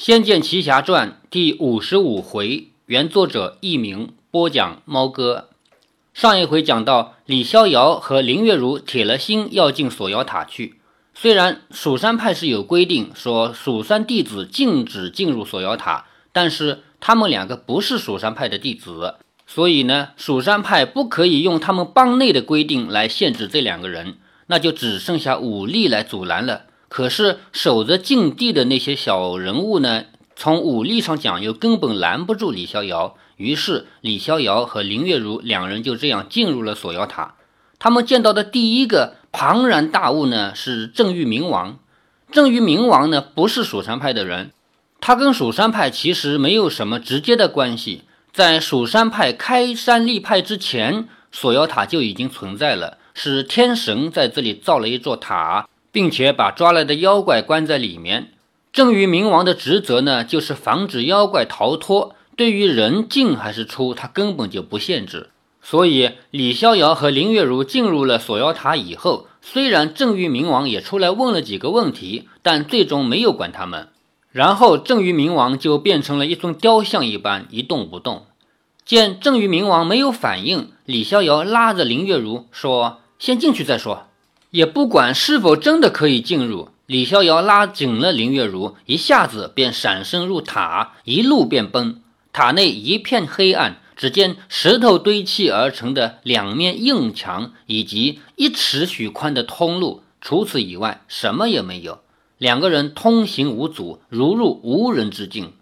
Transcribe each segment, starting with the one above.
《仙剑奇侠传》第五十五回，原作者佚名，播讲猫哥。上一回讲到，李逍遥和林月如铁了心要进锁妖塔去。虽然蜀山派是有规定说蜀山弟子禁止进入锁妖塔，但是他们两个不是蜀山派的弟子，所以呢，蜀山派不可以用他们帮内的规定来限制这两个人，那就只剩下武力来阻拦了。可是守着禁地的那些小人物呢？从武力上讲，又根本拦不住李逍遥。于是李逍遥和林月如两人就这样进入了锁妖塔。他们见到的第一个庞然大物呢，是正玉明王。正玉明王呢，不是蜀山派的人，他跟蜀山派其实没有什么直接的关系。在蜀山派开山立派之前，锁妖塔就已经存在了，是天神在这里造了一座塔。并且把抓来的妖怪关在里面。正于冥王的职责呢，就是防止妖怪逃脱。对于人进还是出，他根本就不限制。所以李逍遥和林月如进入了锁妖塔以后，虽然正玉冥王也出来问了几个问题，但最终没有管他们。然后正玉冥王就变成了一尊雕像一般，一动不动。见正玉冥王没有反应，李逍遥拉着林月如说：“先进去再说。”也不管是否真的可以进入，李逍遥拉紧了林月如，一下子便闪身入塔，一路便奔。塔内一片黑暗，只见石头堆砌而成的两面硬墙，以及一尺许宽的通路，除此以外什么也没有。两个人通行无阻，如入无人之境。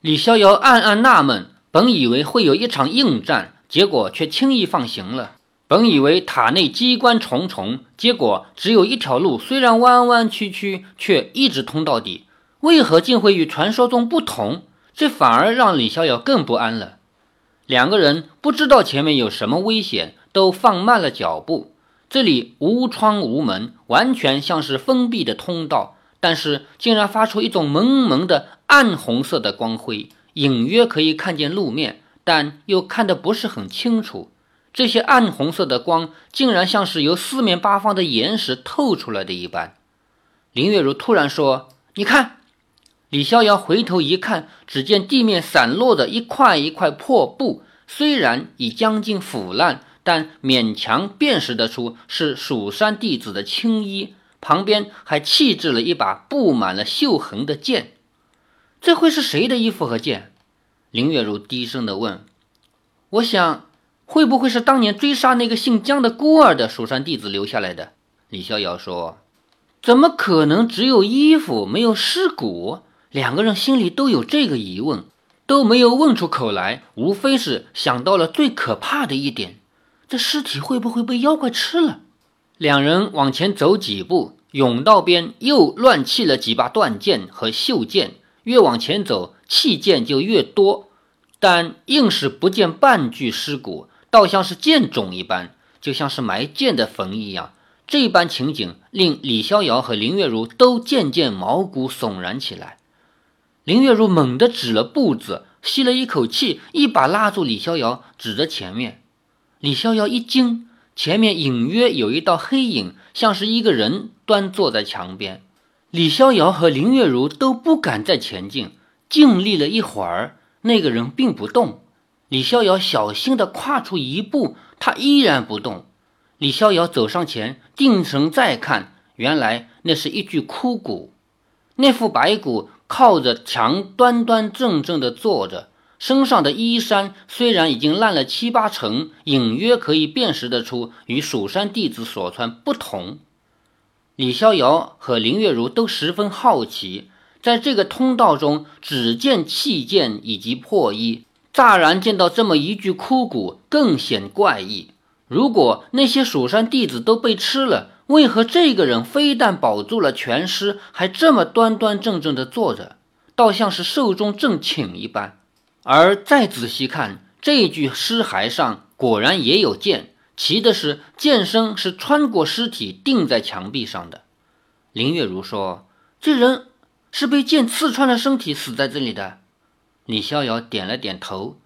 李逍遥暗暗纳闷，本以为会有一场硬战，结果却轻易放行了。本以为塔内机关重重，结果只有一条路，虽然弯弯曲曲，却一直通到底。为何竟会与传说中不同？这反而让李逍遥更不安了。两个人不知道前面有什么危险，都放慢了脚步。这里无窗无门，完全像是封闭的通道，但是竟然发出一种蒙蒙的暗红色的光辉，隐约可以看见路面，但又看得不是很清楚。这些暗红色的光，竟然像是由四面八方的岩石透出来的一般。林月如突然说：“你看！”李逍遥回头一看，只见地面散落的一块一块破布，虽然已将近腐烂，但勉强辨识得出是蜀山弟子的青衣。旁边还弃置了一把布满了锈痕的剑。这会是谁的衣服和剑？林月如低声地问：“我想。”会不会是当年追杀那个姓姜的孤儿的蜀山弟子留下来的？李逍遥说：“怎么可能只有衣服没有尸骨？”两个人心里都有这个疑问，都没有问出口来，无非是想到了最可怕的一点：这尸体会不会被妖怪吃了？两人往前走几步，甬道边又乱弃了几把断剑和锈剑，越往前走，弃剑就越多，但硬是不见半具尸骨。倒像是剑冢一般，就像是埋剑的坟一样。这般情景令李逍遥和林月如都渐渐毛骨悚然起来。林月如猛地止了步子，吸了一口气，一把拉住李逍遥，指着前面。李逍遥一惊，前面隐约有一道黑影，像是一个人端坐在墙边。李逍遥和林月如都不敢再前进，静立了一会儿，那个人并不动。李逍遥小心地跨出一步，他依然不动。李逍遥走上前，定神再看，原来那是一具枯骨。那副白骨靠着墙，端端正正地坐着，身上的衣衫虽然已经烂了七八成，隐约可以辨识得出与蜀山弟子所穿不同。李逍遥和林月如都十分好奇，在这个通道中，只见弃剑以及破衣。乍然见到这么一具枯骨，更显怪异。如果那些蜀山弟子都被吃了，为何这个人非但保住了全尸，还这么端端正正地坐着，倒像是寿终正寝一般？而再仔细看，这具尸骸上果然也有剑，奇的是剑身是穿过尸体钉在墙壁上的。林月如说：“这人是被剑刺穿了身体，死在这里的。”李逍遥点了点头，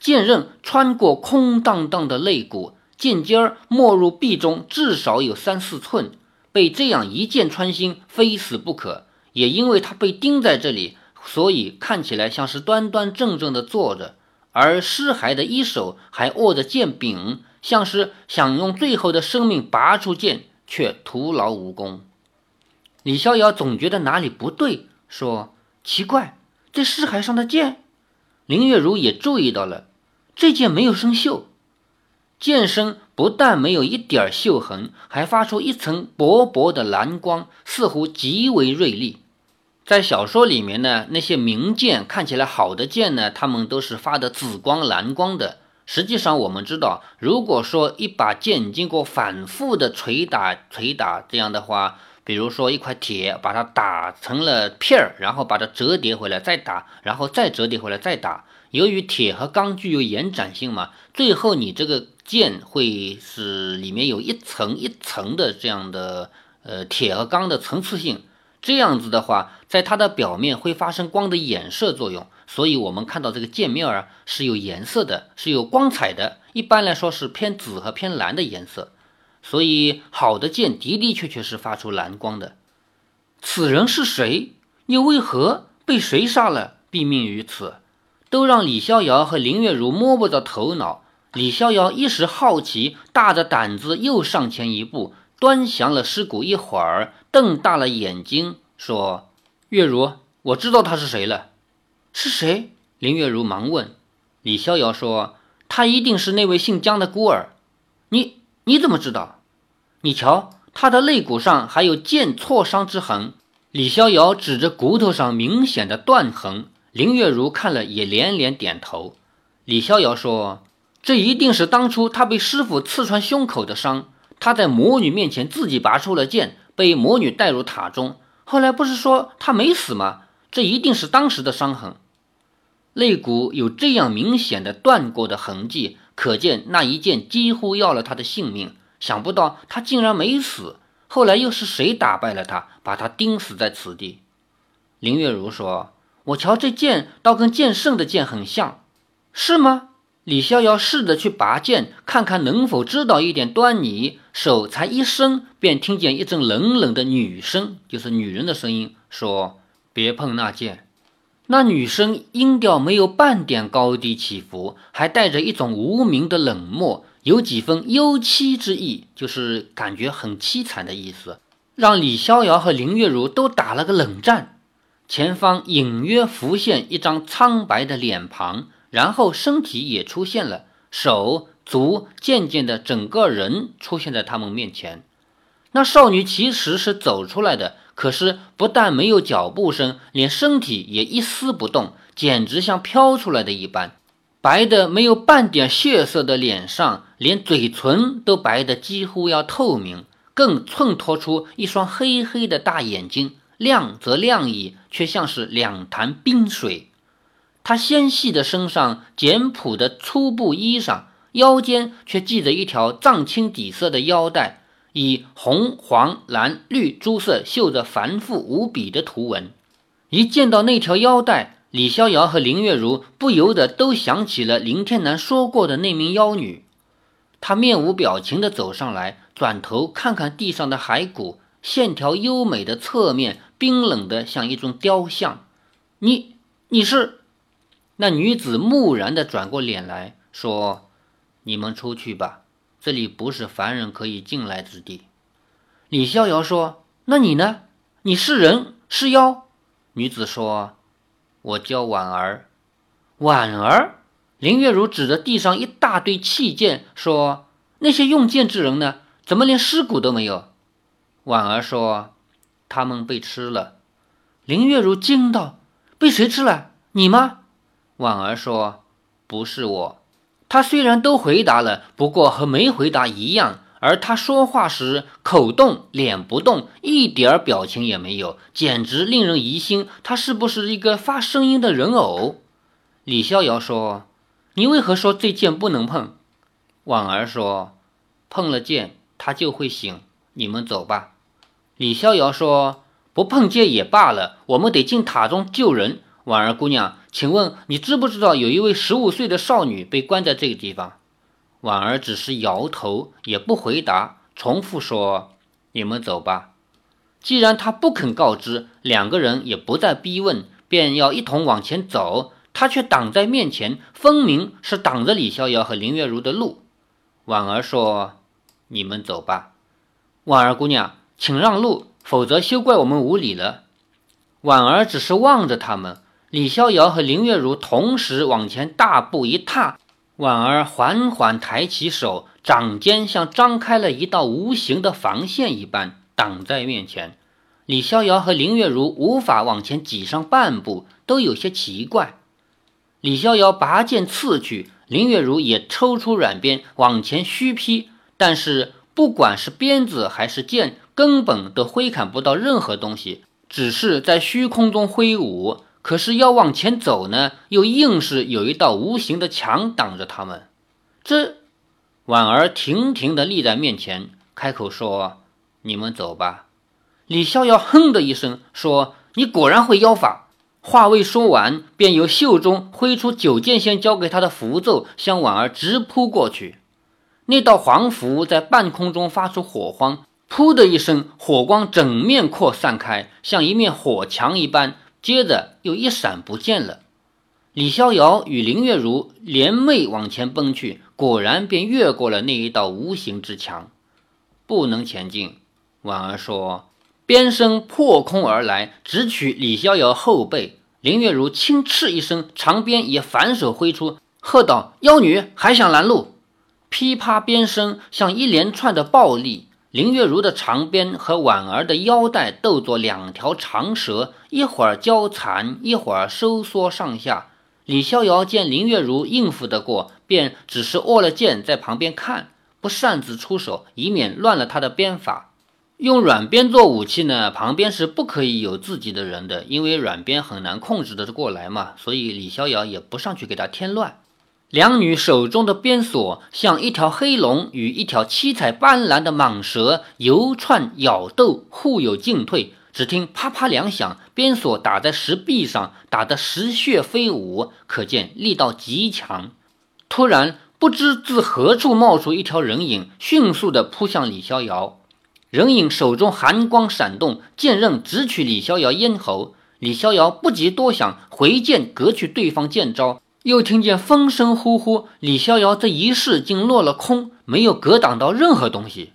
剑刃穿过空荡荡的肋骨，剑尖儿没入壁中，至少有三四寸。被这样一剑穿心，非死不可。也因为他被钉在这里，所以看起来像是端端正正的坐着，而尸骸的一手还握着剑柄，像是想用最后的生命拔出剑，却徒劳无功。李逍遥总觉得哪里不对，说：“奇怪，这尸骸上的剑。”林月如也注意到了，这件没有生锈，剑身不但没有一点锈痕，还发出一层薄薄的蓝光，似乎极为锐利。在小说里面呢，那些名剑看起来好的剑呢，他们都是发的紫光、蓝光的。实际上，我们知道，如果说一把剑经过反复的捶打、捶打这样的话，比如说一块铁，把它打成了片儿，然后把它折叠回来再打，然后再折叠回来再打。由于铁和钢具有延展性嘛，最后你这个剑会是里面有一层一层的这样的呃铁和钢的层次性。这样子的话，在它的表面会发生光的衍射作用，所以我们看到这个剑面啊是有颜色的，是有光彩的。一般来说是偏紫和偏蓝的颜色，所以好的剑的的确确是发出蓝光的。此人是谁？又为何被谁杀了，毙命于此？都让李逍遥和林月如摸不着头脑。李逍遥一时好奇，大着胆子又上前一步，端详了尸骨一会儿。瞪大了眼睛说：“月如，我知道他是谁了。是谁？”林月如忙问。李逍遥说：“他一定是那位姓姜的孤儿。你你怎么知道？你瞧，他的肋骨上还有剑挫伤之痕。”李逍遥指着骨头上明显的断痕。林月如看了也连连点头。李逍遥说：“这一定是当初他被师傅刺穿胸口的伤。他在魔女面前自己拔出了剑。”被魔女带入塔中，后来不是说他没死吗？这一定是当时的伤痕。肋骨有这样明显的断过的痕迹，可见那一剑几乎要了他的性命。想不到他竟然没死，后来又是谁打败了他，把他钉死在此地？林月如说：“我瞧这剑倒跟剑圣的剑很像，是吗？”李逍遥试着去拔剑，看看能否知道一点端倪。手才一伸，便听见一阵冷冷的女声，就是女人的声音，说：“别碰那剑。”那女声音调没有半点高低起伏，还带着一种无名的冷漠，有几分幽凄之意，就是感觉很凄惨的意思，让李逍遥和林月如都打了个冷战。前方隐约浮现一张苍白的脸庞。然后身体也出现了，手足渐渐的整个人出现在他们面前。那少女其实是走出来的，可是不但没有脚步声，连身体也一丝不动，简直像飘出来的一般。白的没有半点血色的脸上，连嘴唇都白的几乎要透明，更衬托出一双黑黑的大眼睛，亮则亮矣，却像是两潭冰水。他纤细的身上，简朴的粗布衣裳，腰间却系着一条藏青底色的腰带，以红、黄、蓝、绿诸色绣着繁复无比的图文。一见到那条腰带，李逍遥和林月如不由得都想起了林天南说过的那名妖女。她面无表情地走上来，转头看看地上的骸骨，线条优美的侧面冰冷的像一尊雕像。你，你是？那女子木然地转过脸来说：“你们出去吧，这里不是凡人可以进来之地。”李逍遥说：“那你呢？你是人是妖？”女子说：“我叫婉儿。”婉儿。林月如指着地上一大堆器剑说：“那些用剑之人呢？怎么连尸骨都没有？”婉儿说：“他们被吃了。”林月如惊道：“被谁吃了？你吗？”婉儿说：“不是我。”他虽然都回答了，不过和没回答一样。而他说话时口动，脸不动，一点儿表情也没有，简直令人疑心。他是不是一个发声音的人偶？李逍遥说：“你为何说这剑不能碰？”婉儿说：“碰了剑，他就会醒。你们走吧。”李逍遥说：“不碰剑也罢了，我们得进塔中救人。”婉儿姑娘，请问你知不知道有一位十五岁的少女被关在这个地方？婉儿只是摇头，也不回答，重复说：“你们走吧。”既然他不肯告知，两个人也不再逼问，便要一同往前走，他却挡在面前，分明是挡着李逍遥和林月如的路。婉儿说：“你们走吧。”婉儿姑娘，请让路，否则休怪我们无礼了。婉儿只是望着他们，李逍遥和林月如同时往前大步一踏。婉儿缓缓抬起手，掌间像张开了一道无形的防线一般，挡在面前。李逍遥和林月如无法往前挤上半步，都有些奇怪。李逍遥拔剑刺去，林月如也抽出软鞭往前虚劈，但是。不管是鞭子还是剑，根本都挥砍不到任何东西，只是在虚空中挥舞。可是要往前走呢，又硬是有一道无形的墙挡着他们。这婉儿亭亭的立在面前，开口说：“你们走吧。”李逍遥哼的一声说：“你果然会妖法。”话未说完，便由袖中挥出九剑仙交给他的符咒，向婉儿直扑过去。那道黄符在半空中发出火光，噗的一声，火光整面扩散开，像一面火墙一般，接着又一闪不见了。李逍遥与林月如联袂往前奔去，果然便越过了那一道无形之墙，不能前进。婉儿说：“鞭声破空而来，直取李逍遥后背。”林月如轻叱一声，长鞭也反手挥出，喝道：“妖女还想拦路！”噼啪鞭声像一连串的暴力，林月如的长鞭和婉儿的腰带斗作两条长蛇，一会儿交缠，一会儿收缩上下。李逍遥见林月如应付得过，便只是握了剑在旁边看，不擅自出手，以免乱了他的鞭法。用软鞭做武器呢，旁边是不可以有自己的人的，因为软鞭很难控制得过来嘛，所以李逍遥也不上去给他添乱。两女手中的鞭索像一条黑龙与一条七彩斑斓的蟒蛇游窜咬斗，互有进退。只听啪啪两响，鞭索打在石壁上，打得石屑飞舞，可见力道极强。突然，不知自何处冒出一条人影，迅速地扑向李逍遥。人影手中寒光闪动，剑刃直取李逍遥咽喉。李逍遥不及多想，回剑隔去对方剑招。又听见风声呼呼，李逍遥这一式竟落了空，没有格挡到任何东西。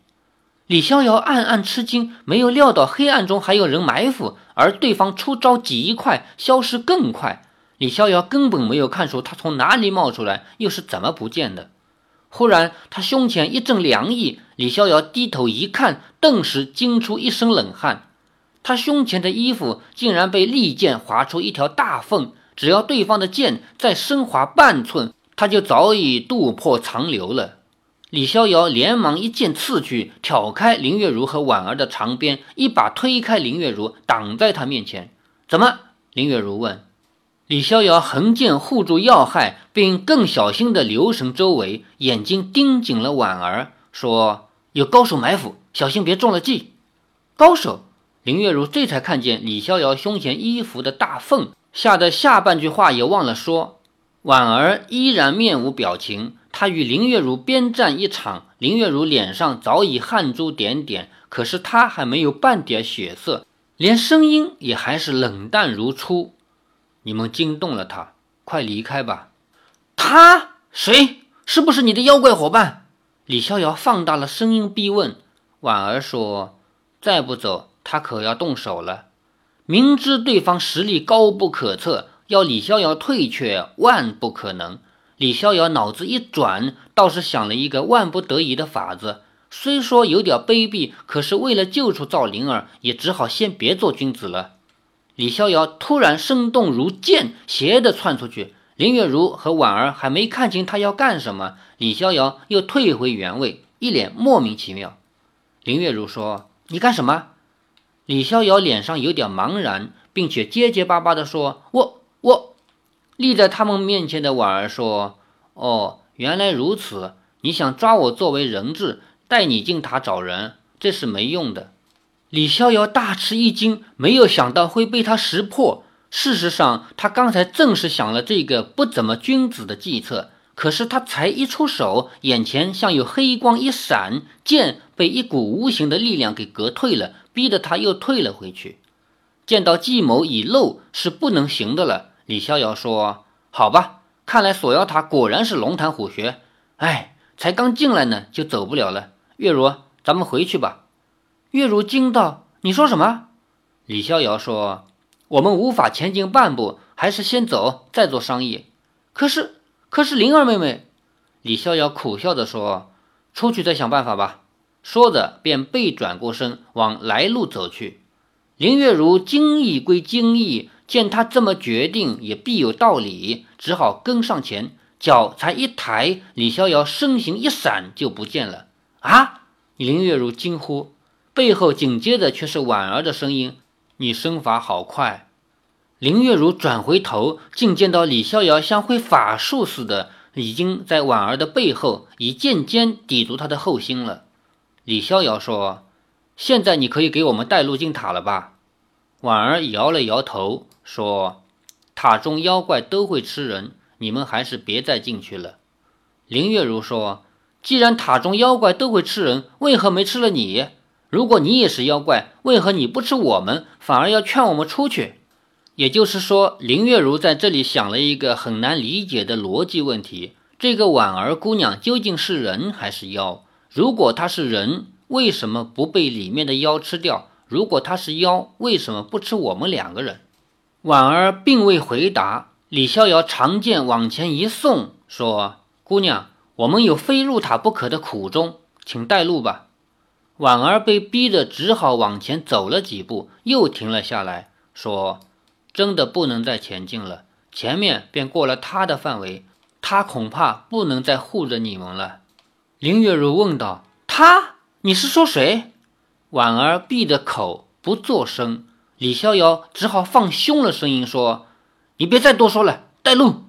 李逍遥暗暗吃惊，没有料到黑暗中还有人埋伏，而对方出招极快，消失更快。李逍遥根本没有看出他从哪里冒出来，又是怎么不见的。忽然，他胸前一阵凉意，李逍遥低头一看，顿时惊出一身冷汗。他胸前的衣服竟然被利剑划出一条大缝。只要对方的剑再升华半寸，他就早已渡破长流了。李逍遥连忙一剑刺去，挑开林月如和婉儿的长鞭，一把推开林月如，挡在他面前。怎么？林月如问。李逍遥横剑护住要害，并更小心地留神周围，眼睛盯紧了婉儿，说：“有高手埋伏，小心别中了计。”高手？林月如这才看见李逍遥胸前衣服的大缝。吓得下半句话也忘了说，婉儿依然面无表情。她与林月如边战一场，林月如脸上早已汗珠点点，可是她还没有半点血色，连声音也还是冷淡如初。你们惊动了他，快离开吧。他谁？是不是你的妖怪伙伴？李逍遥放大了声音逼问。婉儿说：“再不走，他可要动手了。”明知对方实力高不可测，要李逍遥退却万不可能。李逍遥脑子一转，倒是想了一个万不得已的法子。虽说有点卑鄙，可是为了救出赵灵儿，也只好先别做君子了。李逍遥突然身动如箭，斜的窜出去。林月如和婉儿还没看清他要干什么，李逍遥又退回原位，一脸莫名其妙。林月如说：“你干什么？”李逍遥脸上有点茫然，并且结结巴巴地说：“我我。”立在他们面前的婉儿说：“哦，原来如此，你想抓我作为人质，带你进塔找人，这是没用的。”李逍遥大吃一惊，没有想到会被他识破。事实上，他刚才正是想了这个不怎么君子的计策。可是他才一出手，眼前像有黑光一闪，剑被一股无形的力量给隔退了，逼得他又退了回去。见到计谋已露，是不能行的了。李逍遥说：“好吧，看来锁妖塔果然是龙潭虎穴。哎，才刚进来呢，就走不了了。月如，咱们回去吧。”月如惊道：“你说什么？”李逍遥说：“我们无法前进半步，还是先走，再做商议。”可是，可是灵儿妹妹，李逍遥苦笑着说：“出去再想办法吧。”说着，便背转过身，往来路走去。林月如惊异归惊异，见他这么决定，也必有道理，只好跟上前。脚才一抬，李逍遥身形一闪，就不见了。啊！林月如惊呼，背后紧接着却是婉儿的声音：“你身法好快！”林月如转回头，竟见到李逍遥像会法术似的，已经在婉儿的背后，以剑尖抵住她的后心了。李逍遥说：“现在你可以给我们带路进塔了吧？”婉儿摇了摇头说：“塔中妖怪都会吃人，你们还是别再进去了。”林月如说：“既然塔中妖怪都会吃人，为何没吃了你？如果你也是妖怪，为何你不吃我们，反而要劝我们出去？”也就是说，林月如在这里想了一个很难理解的逻辑问题：这个婉儿姑娘究竟是人还是妖？如果他是人，为什么不被里面的妖吃掉？如果他是妖，为什么不吃我们两个人？婉儿并未回答。李逍遥长剑往前一送，说：“姑娘，我们有非入塔不可的苦衷，请带路吧。”婉儿被逼得只好往前走了几步，又停了下来，说：“真的不能再前进了，前面便过了他的范围，他恐怕不能再护着你们了。”林月如问道：“他？你是说谁？”婉儿闭着口不作声。李逍遥只好放凶了声音说：“你别再多说了，带路。”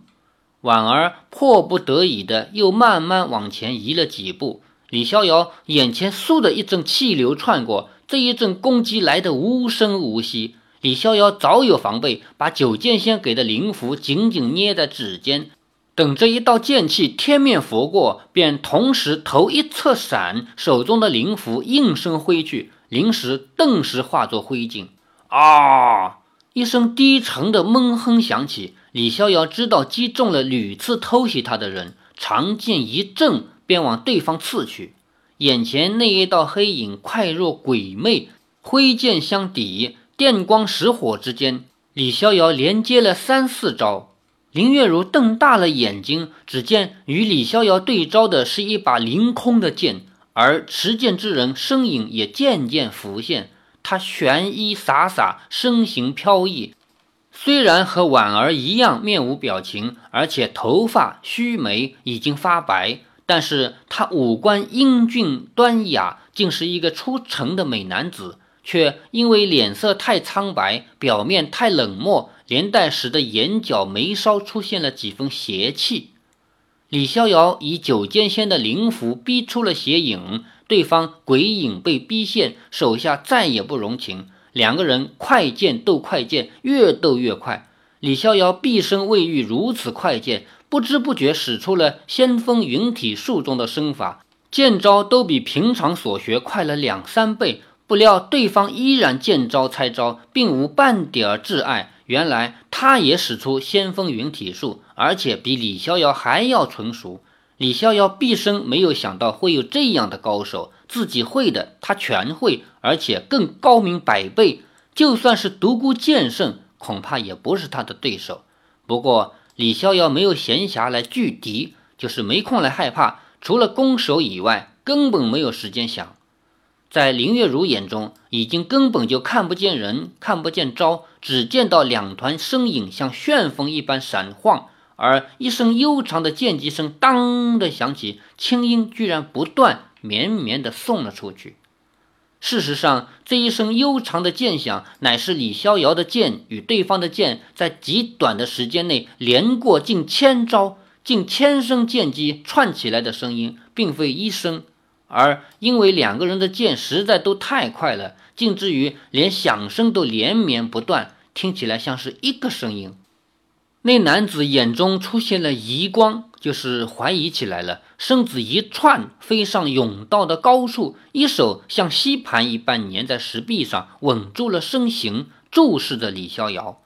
婉儿迫不得已的又慢慢往前移了几步。李逍遥眼前嗖的一阵气流窜过，这一阵攻击来得无声无息。李逍遥早有防备，把九剑仙给的灵符紧紧捏在指尖。等这一道剑气天面拂过，便同时头一侧闪，手中的灵符应声挥去，灵石顿时化作灰烬。啊！一声低沉的闷哼响起，李逍遥知道击中了屡次偷袭他的人，长剑一震，便往对方刺去。眼前那一道黑影快若鬼魅，挥剑相抵，电光石火之间，李逍遥连接了三四招。林月如瞪大了眼睛，只见与李逍遥对招的是一把凌空的剑，而持剑之人身影也渐渐浮现。他玄衣洒洒，身形飘逸，虽然和婉儿一样面无表情，而且头发须眉已经发白，但是他五官英俊端雅，竟是一个出尘的美男子。却因为脸色太苍白，表面太冷漠，连带使得眼角眉梢出现了几分邪气。李逍遥以九剑仙的灵符逼出了邪影，对方鬼影被逼现，手下再也不容情，两个人快剑斗快剑，越斗越快。李逍遥毕生未遇如此快剑，不知不觉使出了仙风云体术中的身法，剑招都比平常所学快了两三倍。不料对方依然见招拆招，并无半点挚爱。原来他也使出仙风云体术，而且比李逍遥还要纯熟。李逍遥毕生没有想到会有这样的高手，自己会的他全会，而且更高明百倍。就算是独孤剑圣，恐怕也不是他的对手。不过李逍遥没有闲暇来拒敌，就是没空来害怕。除了攻守以外，根本没有时间想。在林月如眼中，已经根本就看不见人，看不见招，只见到两团身影像旋风一般闪晃，而一声悠长的剑击声当的响起，清音居然不断绵绵的送了出去。事实上，这一声悠长的剑响，乃是李逍遥的剑与对方的剑在极短的时间内连过近千招、近千声剑击串起来的声音，并非一声。而因为两个人的剑实在都太快了，竟至于连响声都连绵不断，听起来像是一个声音。那男子眼中出现了疑光，就是怀疑起来了，身子一窜，飞上甬道的高处，一手像吸盘一般粘在石壁上，稳住了身形，注视着李逍遥。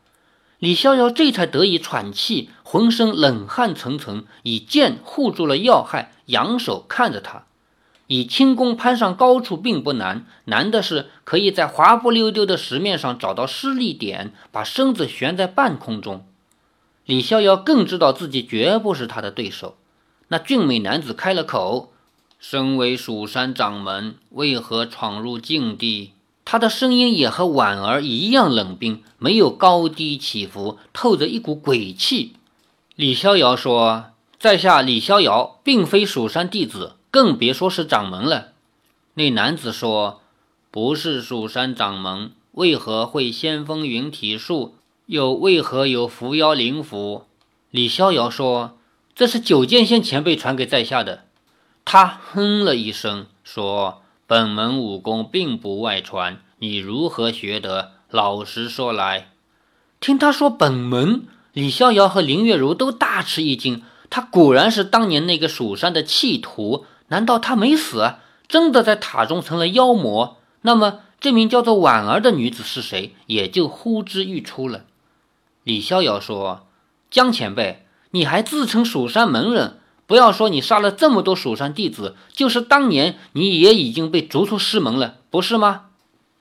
李逍遥这才得以喘气，浑身冷汗涔涔，以剑护住了要害，仰首看着他。以轻功攀上高处并不难，难的是可以在滑不溜丢的石面上找到施力点，把身子悬在半空中。李逍遥更知道自己绝不是他的对手。那俊美男子开了口：“身为蜀山掌门，为何闯入禁地？”他的声音也和婉儿一样冷冰，没有高低起伏，透着一股鬼气。李逍遥说：“在下李逍遥，并非蜀山弟子，更别说是掌门了。”那男子说：“不是蜀山掌门，为何会仙风云体术？又为何有伏妖灵符？”李逍遥说：“这是九剑仙前辈传给在下的。”他哼了一声说。本门武功并不外传，你如何学得？老实说来。听他说本门，李逍遥和林月如都大吃一惊。他果然是当年那个蜀山的弃徒，难道他没死，真的在塔中成了妖魔？那么这名叫做婉儿的女子是谁？也就呼之欲出了。李逍遥说：“江前辈，你还自称蜀山门人？”不要说你杀了这么多蜀山弟子，就是当年你也已经被逐出师门了，不是吗？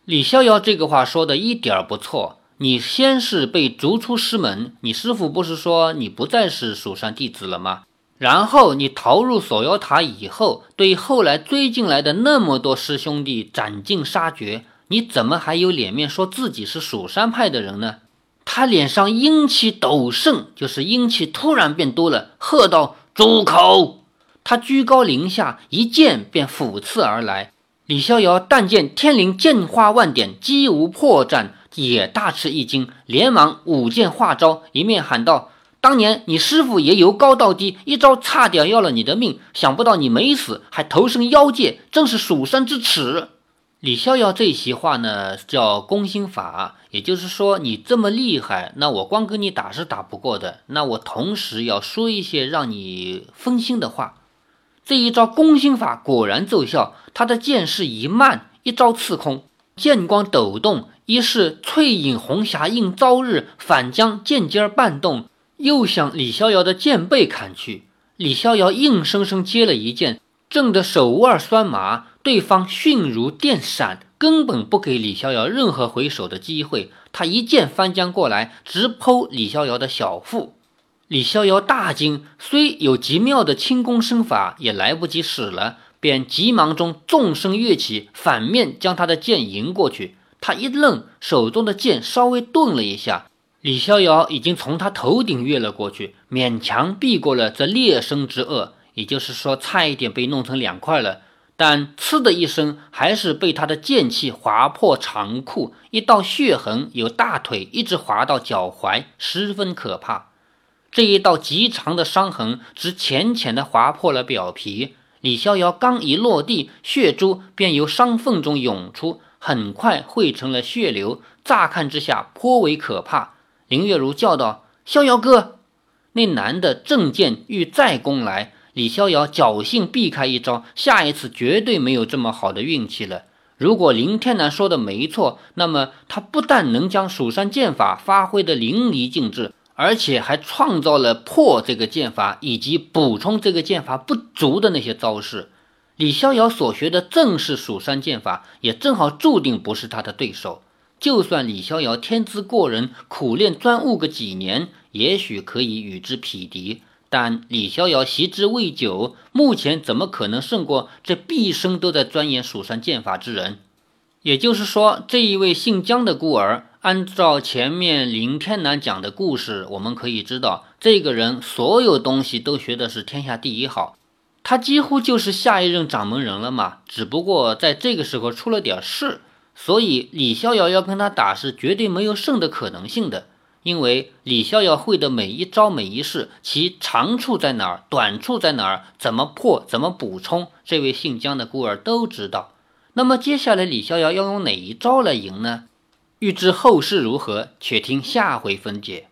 李逍遥这个话说的一点儿不错。你先是被逐出师门，你师傅不是说你不再是蜀山弟子了吗？然后你逃入锁妖塔以后，对后来追进来的那么多师兄弟斩尽杀绝，你怎么还有脸面说自己是蜀山派的人呢？他脸上阴气陡盛，就是阴气突然变多了，喝道。住口！他居高临下，一剑便俯刺而来。李逍遥但见天灵剑花万点，击无破绽，也大吃一惊，连忙舞剑化招，一面喊道：“当年你师傅也由高到低，一招差点要了你的命，想不到你没死，还投身妖界，真是蜀山之耻。”李逍遥这席话呢，叫攻心法，也就是说，你这么厉害，那我光跟你打是打不过的。那我同时要说一些让你分心的话。这一招攻心法果然奏效，他的剑势一慢，一招刺空，剑光抖动，一是翠影红霞映朝日，反将剑尖半动，又向李逍遥的剑背砍去。李逍遥硬生生接了一剑，震得手腕酸麻。对方迅如电闪，根本不给李逍遥任何回手的机会。他一剑翻江过来，直剖李逍遥的小腹。李逍遥大惊，虽有极妙的轻功身法，也来不及使了，便急忙中纵身跃起，反面将他的剑迎过去。他一愣，手中的剑稍微顿了一下，李逍遥已经从他头顶跃了过去，勉强避过了这裂身之恶，也就是说，差一点被弄成两块了。但“呲”的一声，还是被他的剑气划破长裤，一道血痕由大腿一直划到脚踝，十分可怕。这一道极长的伤痕只浅浅地划破了表皮。李逍遥刚一落地，血珠便由伤缝中涌出，很快汇成了血流，乍看之下颇为可怕。林月如叫道：“逍遥哥！”那男的正剑欲再攻来。李逍遥侥幸避开一招，下一次绝对没有这么好的运气了。如果林天南说的没错，那么他不但能将蜀山剑法发挥的淋漓尽致，而且还创造了破这个剑法以及补充这个剑法不足的那些招式。李逍遥所学的正是蜀山剑法，也正好注定不是他的对手。就算李逍遥天资过人，苦练专悟个几年，也许可以与之匹敌。但李逍遥习之未久，目前怎么可能胜过这毕生都在钻研蜀山剑法之人？也就是说，这一位姓姜的孤儿，按照前面林天南讲的故事，我们可以知道，这个人所有东西都学的是天下第一好，他几乎就是下一任掌门人了嘛。只不过在这个时候出了点事，所以李逍遥要跟他打是绝对没有胜的可能性的。因为李逍遥会的每一招每一式，其长处在哪儿，短处在哪儿，怎么破，怎么补充，这位姓姜的孤儿都知道。那么接下来李逍遥要用哪一招来赢呢？欲知后事如何，且听下回分解。